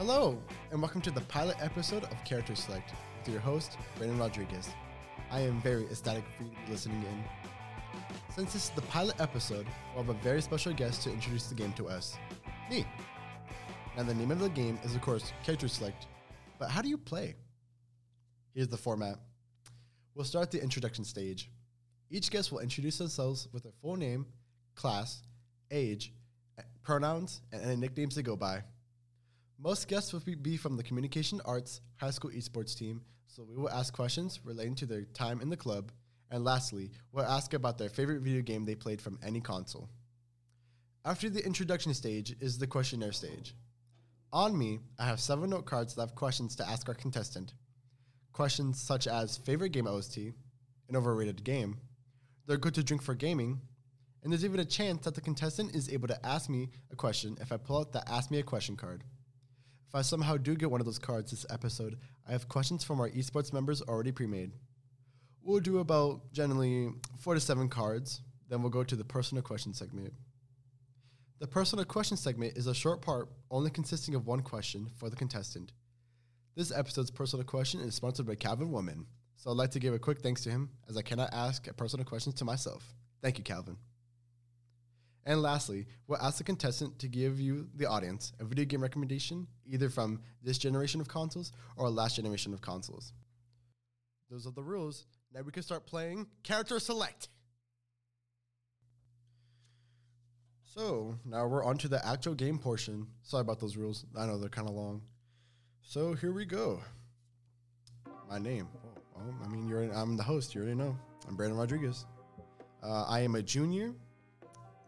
Hello, and welcome to the pilot episode of Character Select with your host, Brandon Rodriguez. I am very ecstatic for you to be listening in. Since this is the pilot episode, we'll have a very special guest to introduce the game to us me. Now, the name of the game is, of course, Character Select, but how do you play? Here's the format we'll start the introduction stage. Each guest will introduce themselves with their full name, class, age, pronouns, and any nicknames they go by. Most guests will be from the Communication Arts High School Esports team, so we will ask questions relating to their time in the club. And lastly, we'll ask about their favorite video game they played from any console. After the introduction stage is the questionnaire stage. On me, I have seven note cards that have questions to ask our contestant. Questions such as favorite game OST, an overrated game, they're good to drink for gaming, and there's even a chance that the contestant is able to ask me a question if I pull out the Ask Me a Question card. If I somehow do get one of those cards this episode, I have questions from our esports members already pre made. We'll do about generally four to seven cards, then we'll go to the personal question segment. The personal question segment is a short part only consisting of one question for the contestant. This episode's personal question is sponsored by Calvin Woman, so I'd like to give a quick thanks to him as I cannot ask personal questions to myself. Thank you, Calvin. And lastly, we'll ask the contestant to give you, the audience, a video game recommendation, either from this generation of consoles or last generation of consoles. Those are the rules. Now we can start playing Character Select. So now we're on to the actual game portion. Sorry about those rules. I know they're kind of long. So here we go. My name. Oh, well, I mean, you're. I'm the host. You already know. I'm Brandon Rodriguez. Uh, I am a junior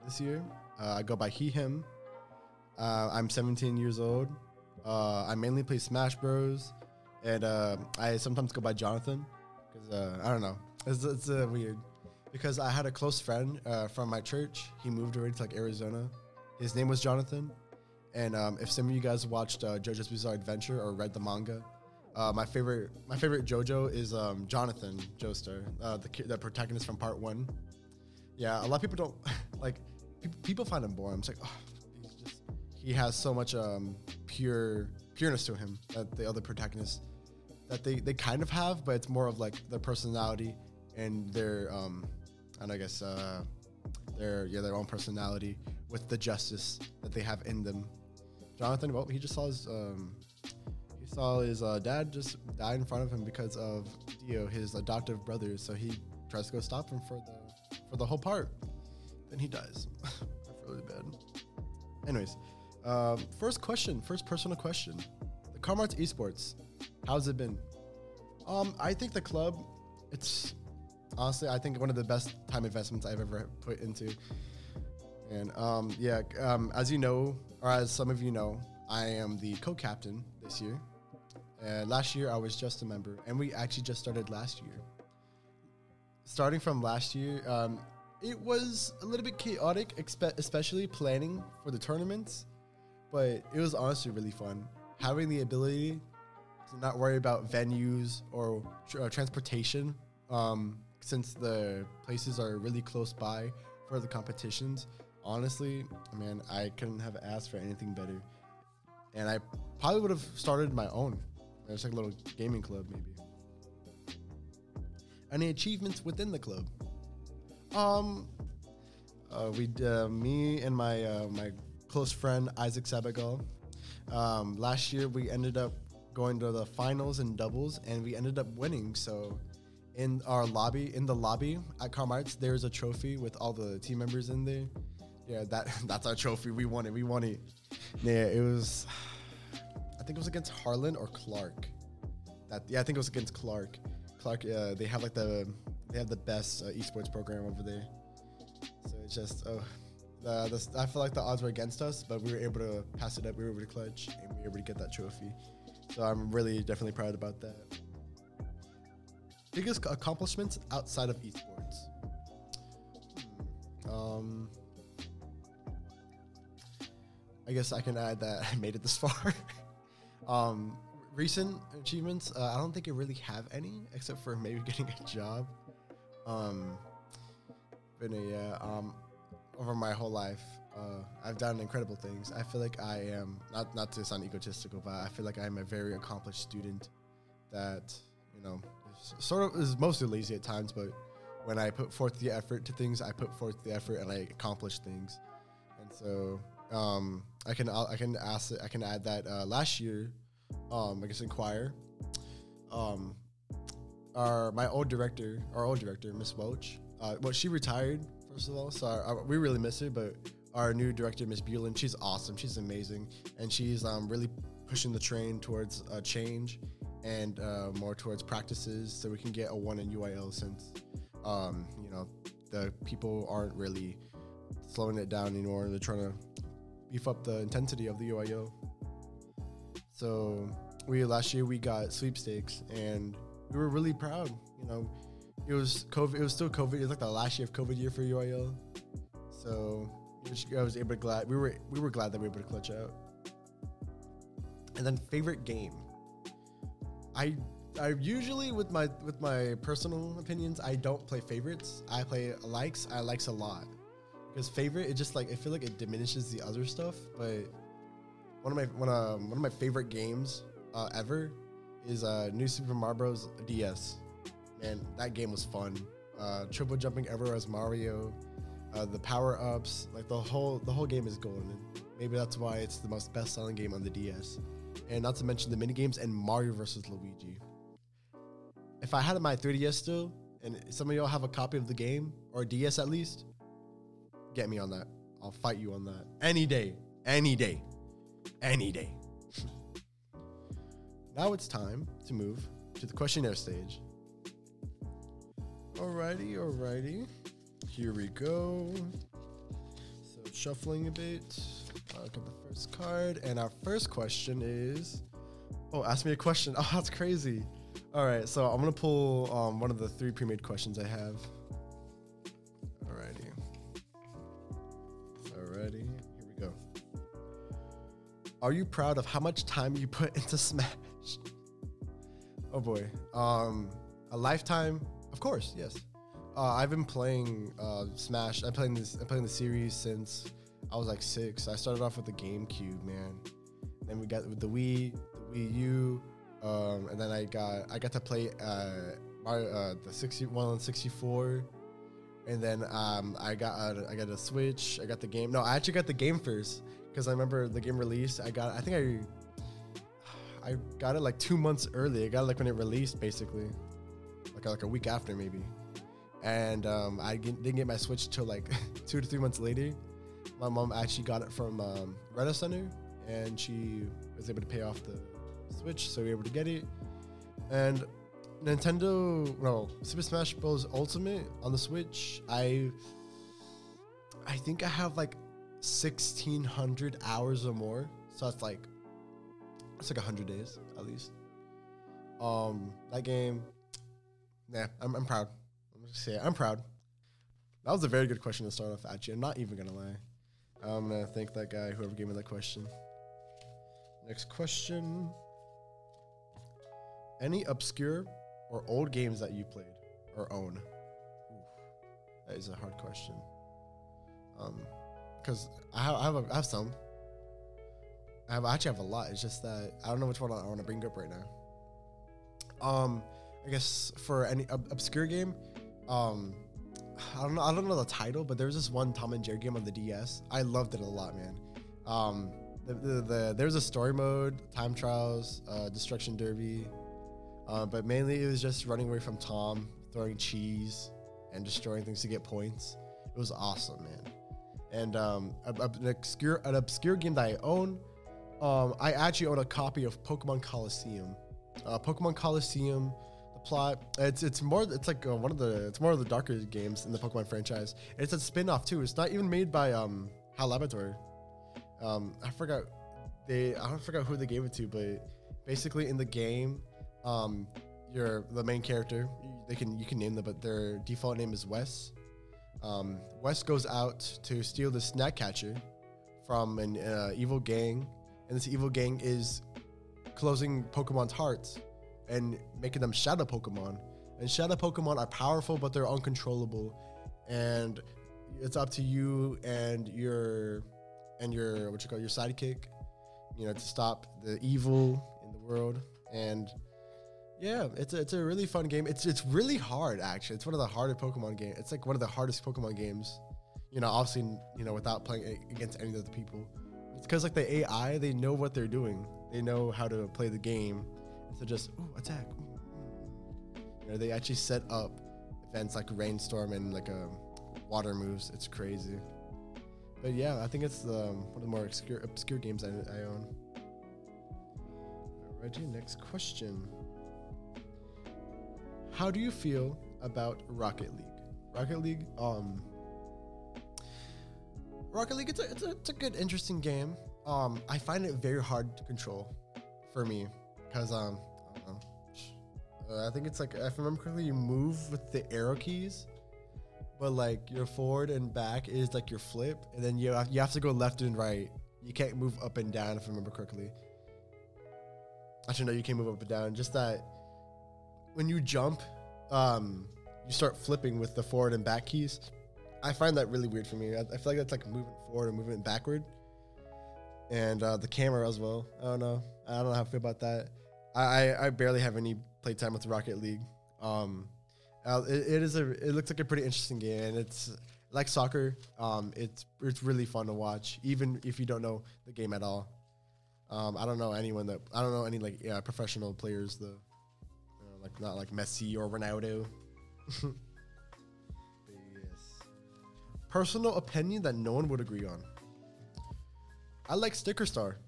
this year. Uh, I go by he, him. Uh, I'm 17 years old. Uh, I mainly play Smash Bros. And uh, I sometimes go by Jonathan because uh, I don't know. It's, it's weird because I had a close friend from my church. He moved already to like Arizona. His name was Jonathan. And um, if some of you guys watched JoJo's Bizarre Adventure or read the manga, uh, my favorite, my favorite JoJo is um, Jonathan Joestar, uh, the the protagonist from Part One. Yeah, a lot of people don't like. Pe- people find him boring. I'm like, oh, he's just he has so much um, pure pureness to him that the other protagonists that they they kind of have, but it's more of like their personality and their um, and I guess uh, their yeah their own personality with the justice that they have in them. Jonathan, well, he just saw his um, he saw his uh, dad just die in front of him because of Dio, his adoptive brother. So he tries to go stop him for the for the whole part. Then he dies. Feel really bad. Anyways, um, first question, first personal question: the Comm Arts Esports, how's it been? Um, I think the club, it's honestly, I think one of the best time investments I've ever put into. And um, yeah, um, as you know, or as some of you know, I am the co-captain this year uh, last year, I was just a member, and we actually just started last year. Starting from last year, um, it was a little bit chaotic, expe- especially planning for the tournaments, but it was honestly really fun. Having the ability to not worry about venues or tr- uh, transportation, um, since the places are really close by for the competitions. Honestly, man, I couldn't have asked for anything better. And I probably would have started my own it's like a little gaming club, maybe. Any achievements within the club? Um, uh, we, uh, me and my uh, my close friend Isaac Sabagal. Um, last year we ended up going to the finals in doubles, and we ended up winning. So, in our lobby, in the lobby at Comm Arts, there's a trophy with all the team members in there. Yeah, that that's our trophy. We won it. We won it. Yeah, it was. I think it was against Harlan or Clark. That yeah, I think it was against Clark. Clark, uh, they have like the they have the best uh, esports program over there. So it's just oh, I feel like the odds were against us, but we were able to pass it up. We were able to clutch, and we were able to get that trophy. So I'm really definitely proud about that. Biggest accomplishments outside of esports. Hmm. Um, I guess I can add that I made it this far. Um, recent achievements, uh, I don't think I really have any except for maybe getting a job. Um, yeah, um, over my whole life, Uh, I've done incredible things. I feel like I am not not to sound egotistical, but I feel like I am a very accomplished student that you know sort of is mostly lazy at times, but when I put forth the effort to things, I put forth the effort and I accomplish things. And so um, I can I can ask I can add that uh, last year, um, I guess in choir, um, our my old director, our old director, Miss Welch, uh, well she retired first of all, so our, we really miss her, but our new director, Miss Bulin, she's awesome, she's amazing, and she's um, really pushing the train towards uh, change and uh, more towards practices, so we can get a one in UIL since um, you know the people aren't really slowing it down anymore. They're trying to beef up the intensity of the UIL. So we last year we got sweepstakes and we were really proud. You know, it was COVID. It was still COVID. It was like the last year of COVID year for UIL. So I was able to glad we were we were glad that we were able to clutch out. And then favorite game. I I usually with my with my personal opinions, I don't play favorites. I play likes. I likes a lot because favorite it just like I feel like it diminishes the other stuff. But one of my one of one of my favorite games uh, ever is uh, New Super Mario Bros. DS. Man, that game was fun. Uh, triple jumping ever as Mario, uh, the power ups, like the whole the whole game is golden. Maybe that's why it's the most best selling game on the DS. And not to mention the mini games and Mario versus Luigi if I had my 3DS still, and some of y'all have a copy of the game or DS at least, get me on that. I'll fight you on that any day, any day, any day. Now it's time to move to the questionnaire stage. Alrighty, alrighty. Here we go. So shuffling a bit. I'll the first card, and our first question is. Oh, ask me a question. Oh, that's crazy. All right, so I'm gonna pull um, one of the three pre-made questions I have. Alrighty. Alrighty, here we go. Are you proud of how much time you put into Smash? Oh boy. Um, a lifetime, of course, yes. Uh, I've been playing uh, Smash. I'm playing this. I'm playing the series since I was like six. I started off with the GameCube, man. Then we got with the Wii, the Wii U, um, and then I got I got to play uh, uh, the 61 on 64. And then um, I got a, I got a Switch. I got the game. No, I actually got the game first because I remember the game released. I got I think I I got it like two months early. I got it like when it released, basically, like like a week after maybe. And um, I didn't get my Switch till like two to three months later. My mom actually got it from um, Rent-A-Center, and she was able to pay off the Switch, so we were able to get it. And Nintendo, no, Super Smash Bros. Ultimate on the Switch, I, I think I have like sixteen hundred hours or more. So that's like, it's like hundred days at least. Um, that game, yeah, I'm, I'm proud. I'm just say I'm proud. That was a very good question to start off. Actually, I'm not even gonna lie. I'm gonna thank that guy whoever gave me that question. Next question. Any obscure or old games that you played or own? Oof, that is a hard question. Um, because I have I have, have some. I have actually have a lot. It's just that I don't know which one I want to bring up right now. Um, I guess for any ob- obscure game, um, I don't know. I don't know the title, but there was this one Tom and Jerry game on the DS. I loved it a lot, man. Um, the, the, the there's a story mode, time trials, uh, destruction derby, uh, but mainly it was just running away from Tom, throwing cheese, and destroying things to get points. It was awesome, man. And um, an obscure an obscure game that I own, um, I actually own a copy of Pokemon Colosseum. Uh, Pokemon Colosseum, the plot it's it's more it's like uh, one of the it's more of the darker games in the Pokemon franchise. It's a spin-off too. It's not even made by um, HAL Laboratory. Um, I forgot they I don't forget who they gave it to, but basically in the game um, your the main character. They can you can name them, but their default name is Wes. Um, Wes goes out to steal the snack catcher from an uh, evil gang, and this evil gang is closing Pokemon's hearts and making them shadow Pokemon. And shadow Pokemon are powerful, but they're uncontrollable. And it's up to you and your and your what you call your sidekick, you know, to stop the evil in the world. And yeah, it's a, it's a really fun game. It's it's really hard actually. It's one of the harder Pokemon games. It's like one of the hardest Pokemon games. You know, obviously, you know, without playing against any of the people. It's because like the AI, they know what they're doing. They know how to play the game. So just ooh, attack. You know, they actually set up events like rainstorm and like a water moves. It's crazy. But yeah, I think it's um, one of the more obscure, obscure games I, I own. Alrighty, next question. How do you feel about Rocket League? Rocket League, um, Rocket League, it's a, it's a, it's a good, interesting game. Um, I find it very hard to control for me because um, I. Uh, I think it's like if I remember correctly, you move with the arrow keys, but like your forward and back is like your flip, and then you have, you have to go left and right. You can't move up and down if I remember correctly. Actually, no, you can't move up and down. Just that when you jump, um, you start flipping with the forward and back keys. I find that really weird for me. I, I feel like that's like moving forward and moving backward. And uh, the camera as well. I don't know. I don't know how I feel about that. I, I, I barely have any playtime with Rocket League. Um, uh, it, it is a it looks like a pretty interesting game, and it's like soccer. Um, it's it's really fun to watch, even if you don't know the game at all. Um, I don't know anyone that I don't know any like yeah, professional players though, like not like Messi or Ronaldo. Personal opinion that no one would agree on. I like Sticker Star.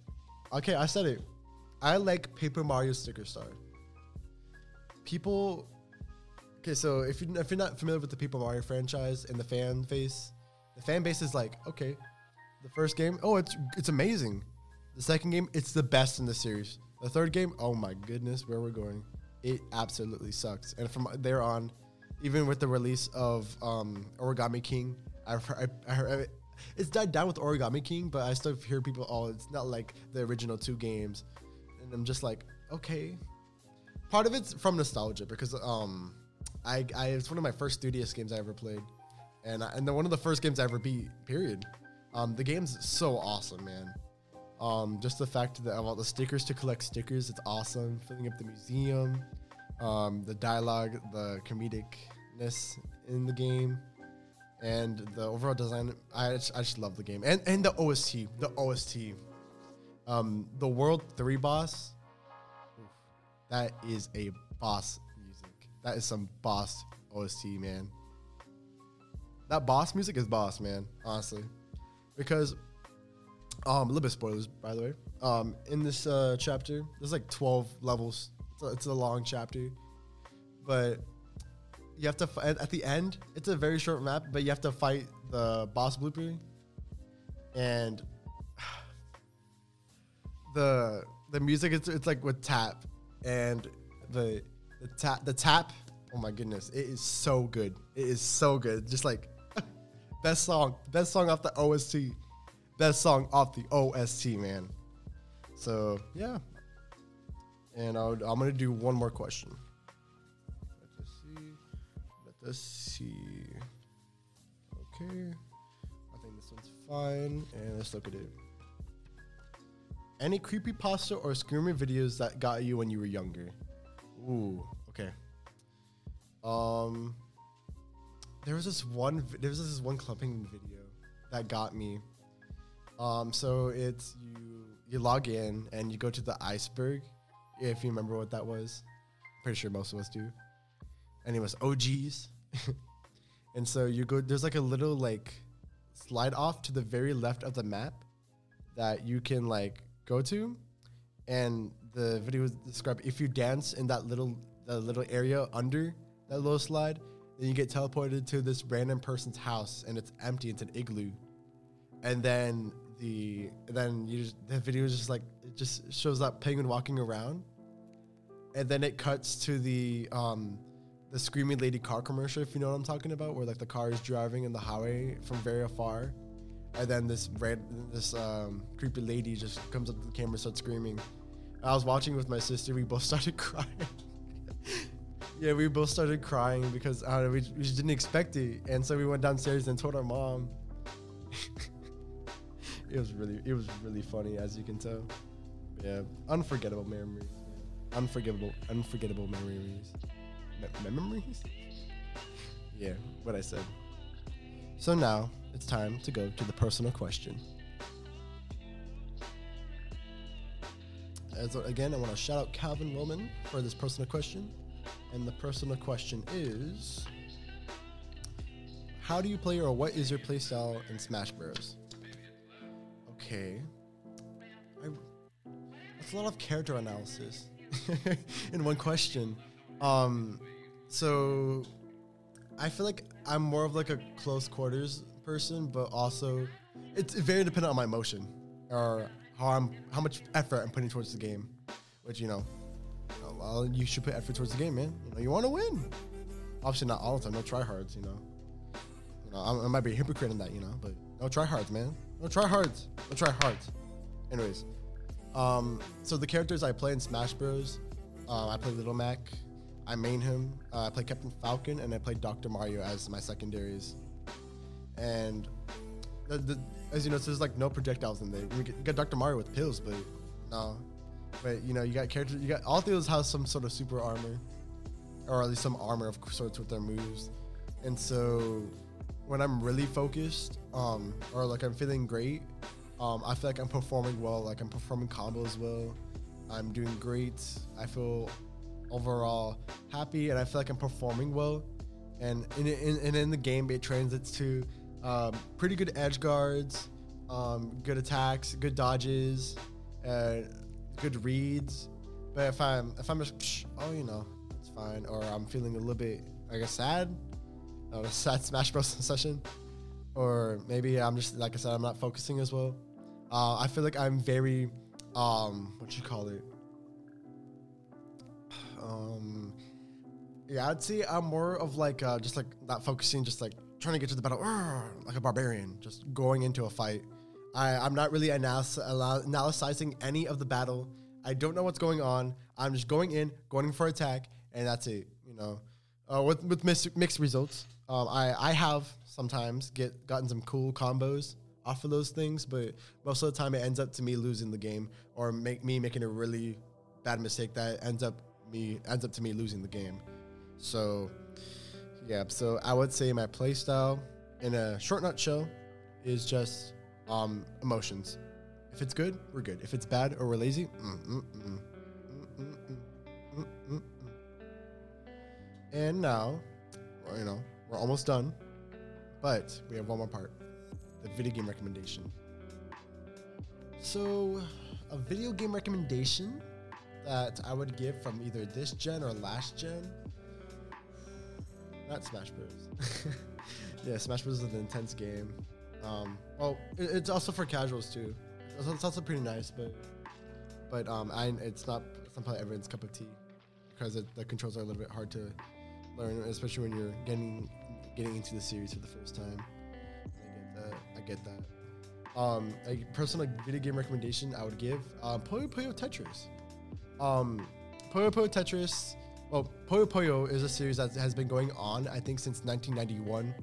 Okay, I said it. I like Paper Mario Sticker Star. People. Okay, so if you if you're not familiar with the Paper Mario franchise and the fan base, the fan base is like, okay, the first game, oh, it's it's amazing. The second game, it's the best in the series. The third game, oh my goodness, where we're going, it absolutely sucks. And from there on, even with the release of um, Origami King, I've I, I it's died down with Origami King, but I still hear people, oh, it's not like the original two games, and I'm just like, okay. Part of it's from nostalgia because um, I, I it's one of my first 3DS games I ever played, and I, and the, one of the first games I ever beat. Period. Um, the game's so awesome, man. Um, just the fact that I want the stickers to collect stickers, it's awesome. Filling up the museum, um, the dialogue, the comedicness in the game, and the overall design. I just, I just love the game, and and the OST, the OST, um, the World Three boss. that is a boss music. That is some boss OST, man. That boss music is boss, man. Honestly, because um, a little bit spoilers, by the way. Um, in this uh, chapter, there's like 12 levels. It's a, it's a long chapter, but you have to at, at the end. It's a very short map, but you have to fight the boss blooper, and the the music it's, it's like with tap, and the the tap the tap. Oh my goodness, it is so good. It is so good. Just like best song, best song off the OST best song off the OST, man. So yeah, and i am gonna do one more question. Let us see. Okay, I think this one's fine, and let's look at it. Any creepy pasta or screaming videos that got you when you were younger? Ooh, okay. Um, there was this one. There was this one Club Penguin video that got me. Um, so it's you you log in and you go to the iceberg, if you remember what that was. Pretty sure most of us do. And it was OGs. and so you go there's like a little like slide off to the very left of the map that you can like go to. And the video described if you dance in that little that little area under that little slide, then you get teleported to this random person's house and it's empty, it's an igloo and then the then you just, the video is just like it just shows that penguin walking around and then it cuts to the um the screaming lady car commercial if you know what i'm talking about where like the car is driving in the highway from very afar and then this red this um creepy lady just comes up to the camera starts screaming i was watching with my sister we both started crying yeah, we both started crying because I don't know, we, we just didn't expect it, and so we went downstairs and told our mom. it was really it was really funny, as you can tell. Yeah, unforgettable memories. Unforgettable, unforgettable memories. Me- memories? yeah, what I said. So now it's time to go to the personal question. As again, I want to shout out Calvin Roman for this personal question. And the personal question is How do you play or what is your play style in Smash Bros? Okay. I, that's a lot of character analysis in one question. Um, so I feel like I'm more of like a close quarters person, but also it's very dependent on my emotion or how I'm how much effort I'm putting towards the game. Which you know, well, you should put effort towards the game, man. You know, you want to win. Obviously, not all the time. No tryhards, you know. You know, I, I might be a hypocrite in that, you know, but no tryhards, man. No tryhards. No tryhards. Anyways, um, so the characters I play in Smash Bros. Uh, I play Little Mac. I main him. Uh, I play Captain Falcon, and I play Dr. Mario as my secondaries. And the, the, as you know, so there's like no projectiles in there. You got Dr. Mario with pills, but no. But you know, you got characters. You got all those have some sort of super armor, or at least some armor of sorts with their moves. And so, when I'm really focused, um, or like I'm feeling great, um, I feel like I'm performing well. Like I'm performing combos well. I'm doing great. I feel overall happy, and I feel like I'm performing well. And in in, in, in the game, it translates to um, pretty good edge guards, um, good attacks, good dodges, uh, good reads. But if I'm if I'm just oh you know it's fine, or I'm feeling a little bit I guess sad, a sad Smash Bros session, or maybe I'm just like I said I'm not focusing as well. Uh, I feel like I'm very um what you call it um yeah I'd say I'm more of like uh, just like not focusing just like trying to get to the battle like a barbarian, just going into a fight. I, I'm not really analyzing any of the battle. I don't know what's going on. I'm just going in, going for attack, and that's it. You know, uh, with with mixed, mixed results. Um, I I have sometimes get gotten some cool combos off of those things, but most of the time it ends up to me losing the game or make me making a really bad mistake that ends up me ends up to me losing the game. So yeah, so I would say my playstyle, in a short nutshell, is just um, emotions. If it's good, we're good. If it's bad or we're lazy, mm, mm, mm, and now, well, you know, we're almost done, but we have one more part: the video game recommendation. So, a video game recommendation that I would give from either this gen or last gen not Smash Bros. yeah, Smash Bros is an intense game. Um, well, it, it's also for casuals too. It's, it's, also pretty nice, but but um, I it's not probably everyone's cup of tea because it, the controls are a little bit hard to learn, especially when you're getting getting into the series for the first time. I get that. I get that. Um, a personal video game recommendation I would give uh, Puyo Puyo Tetris. Um, Puyo Puyo Tetris well, Puyo Puyo is a series that has been going on, I think, since 1991,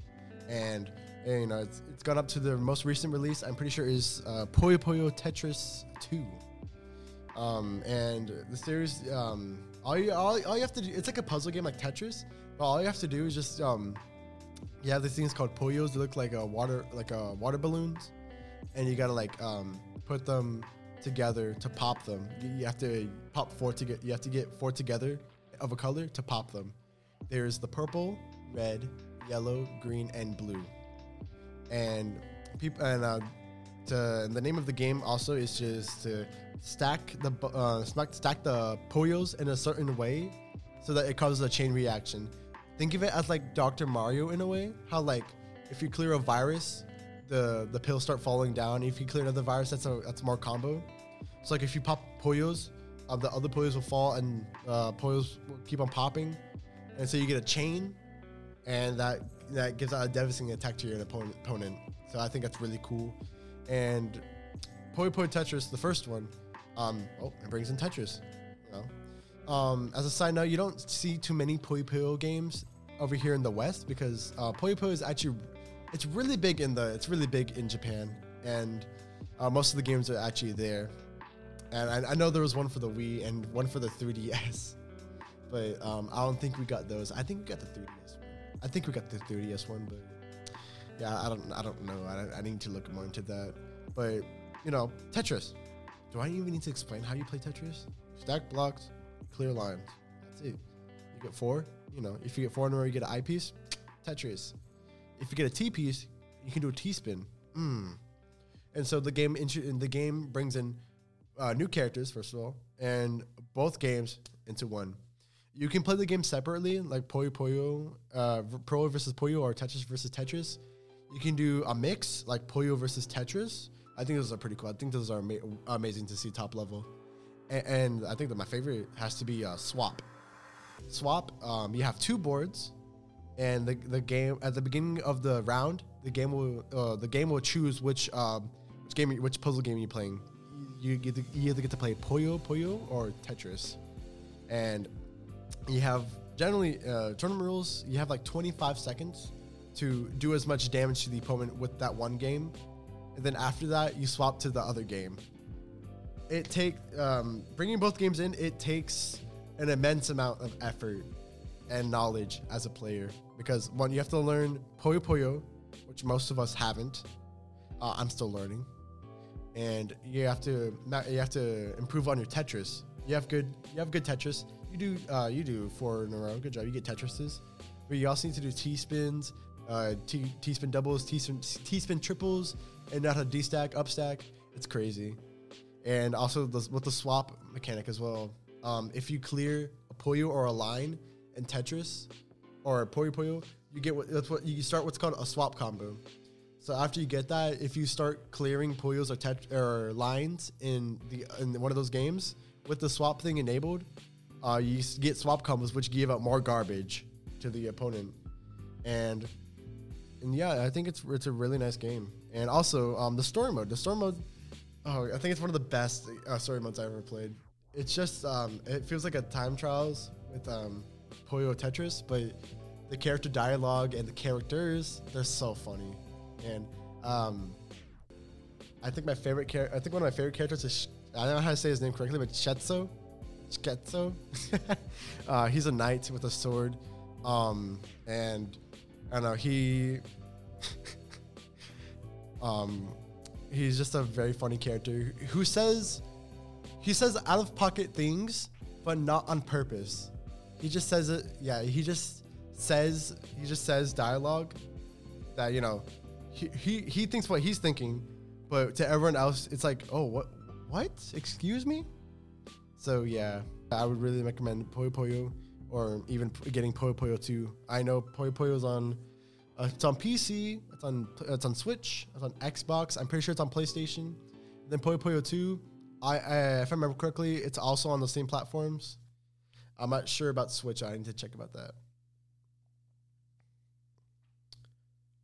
and, and you know it's, it's gone up to the most recent release. I'm pretty sure is uh, Puyo Puyo Tetris 2. Um, and the series, um, all you all, all you have to do, it's like a puzzle game like Tetris, but all you have to do is just um, you have these things called Puyos. They look like a water like a water balloons, and you gotta like um, put them together to pop them. You, have to pop four to get. You have to get four together of a color to pop them. There's the purple, red, yellow, green, and blue. And people and uh, to, and the name of the game also is just to stack the uh, stack the puyos in a certain way so that it causes a chain reaction. Think of it as like Dr. Mario in a way. How like if you clear a virus, the the pills start falling down. If you clear another virus, that's a that's more combo. So like if you pop puyos, uh, the other players will fall and uh, will keep on popping, and so you get a chain, and that that gives out a devastating attack to your opponent. So I think that's really cool. And Puyo Puyo Tetris, the first one, um, oh, it brings in Tetris. You know, um, as a side note, you don't see too many Puyo Puyo games over here in the West because uh, Puyo is actually it's really big in the it's really big in Japan, and uh, most of the games are actually there. And I, I know there was one for the Wii and one for the 3DS, but um, I don't think we got those. I think we got the 3DS one. I think we got the 3DS one, but yeah, I don't I don't know. I, I need to look more into that. But you know, Tetris. Do I even need to explain how you play Tetris? Stack blocks, clear lines. That's it. You get four. You know, if you get four in a row, you get an I piece. Tetris. If you get a T piece, you can do a T spin. Mm. And so the game intro- the game brings in uh, new characters first of all, and both games into one. You can play the game separately, like Puyo Puyo, uh, Pro versus Puyo, or Tetris versus Tetris. You can do a mix, like Puyo versus Tetris. I think those are pretty cool. I think those are ama- amazing to see top level. And I think that my favorite has to be uh, Swap. Swap, um, you have two boards, and the, the game at the beginning of the round, the game will uh, the game will choose which um, which game which puzzle game you're playing. You get to, you either get to play Puyo Puyo or Tetris, and you have generally uh, tournament rules. You have like 25 seconds to do as much damage to the opponent with that one game, and then after that you swap to the other game. It take um, bringing both games in. It takes an immense amount of effort and knowledge as a player because one you have to learn Puyo Puyo, which most of us haven't. Uh, I'm still learning, and you have to you have to improve on your Tetris. You have good you have good Tetris. You do uh, you do four in a row. Good job. You get Tetrises, but you also need to do T spins, uh, T T spin doubles, T spin T spin triples, and not a D stack up stack. It's crazy, and also the, with the swap mechanic as well. Um, if you clear a Puyo or a line in Tetris or Puyo Puyo, you get what that's what you start what's called a swap combo. So after you get that, if you start clearing Puyos or, tet- or lines in the in one of those games with the swap thing enabled, uh, you get swap combos which give out more garbage to the opponent, and and yeah, I think it's it's a really nice game. And also um, the story mode, the story mode, oh, I think it's one of the best uh, story modes I ever played. It's just um, it feels like a time trials with um, Tetris, but the character dialogue and the characters they're so funny and um, I think my favorite character. I think one of my favorite characters is. Sh- I don't know how to say his name correctly, but Shetso. Shetso. uh, he's a knight with a sword, um, and I don't know he. um, he's just a very funny character who says, he says out of pocket things, but not on purpose. He just says it. Yeah, he just says he just says dialogue that you know he, he he thinks what he's thinking, but to everyone else, it's like, oh, what, what? Excuse me. So yeah, I would really recommend Puyo Puyo, or even getting Puyo Puyo 2. I know Puyo Puyo's on, uh, it's on PC, it's on it's on Switch, it's on Xbox. I'm pretty sure it's on PlayStation. Then Puyo Puyo 2, I, I if I remember correctly, it's also on the same platforms. I'm not sure about Switch. I need to check about that.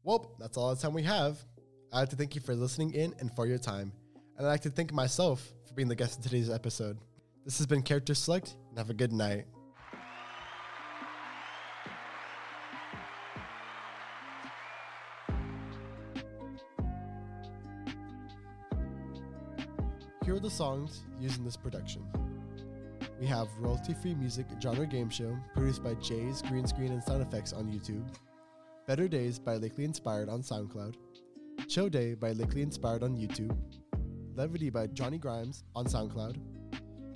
Well, that's all the time we have. I'd like to thank you for listening in and for your time. And I'd like to thank myself for being the guest in today's episode. This has been Character Select, and have a good night. Here are the songs used in this production. We have royalty free music genre game show produced by Jay's Green Screen and Sound Effects on YouTube. Better Days by Lakey Inspired on SoundCloud. Chill Day by Lakey Inspired on YouTube. Levity by Johnny Grimes on SoundCloud.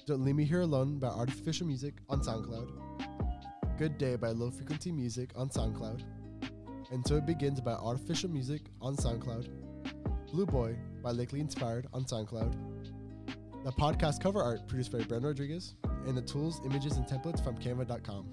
Don't Leave Me Here Alone by Artificial Music on SoundCloud. Good Day by Low Frequency Music on SoundCloud. And So It Begins by Artificial Music on SoundCloud. Blue Boy by Lakey Inspired on SoundCloud. The podcast cover art produced by Brandon Rodriguez, and the tools, images, and templates from canva.com.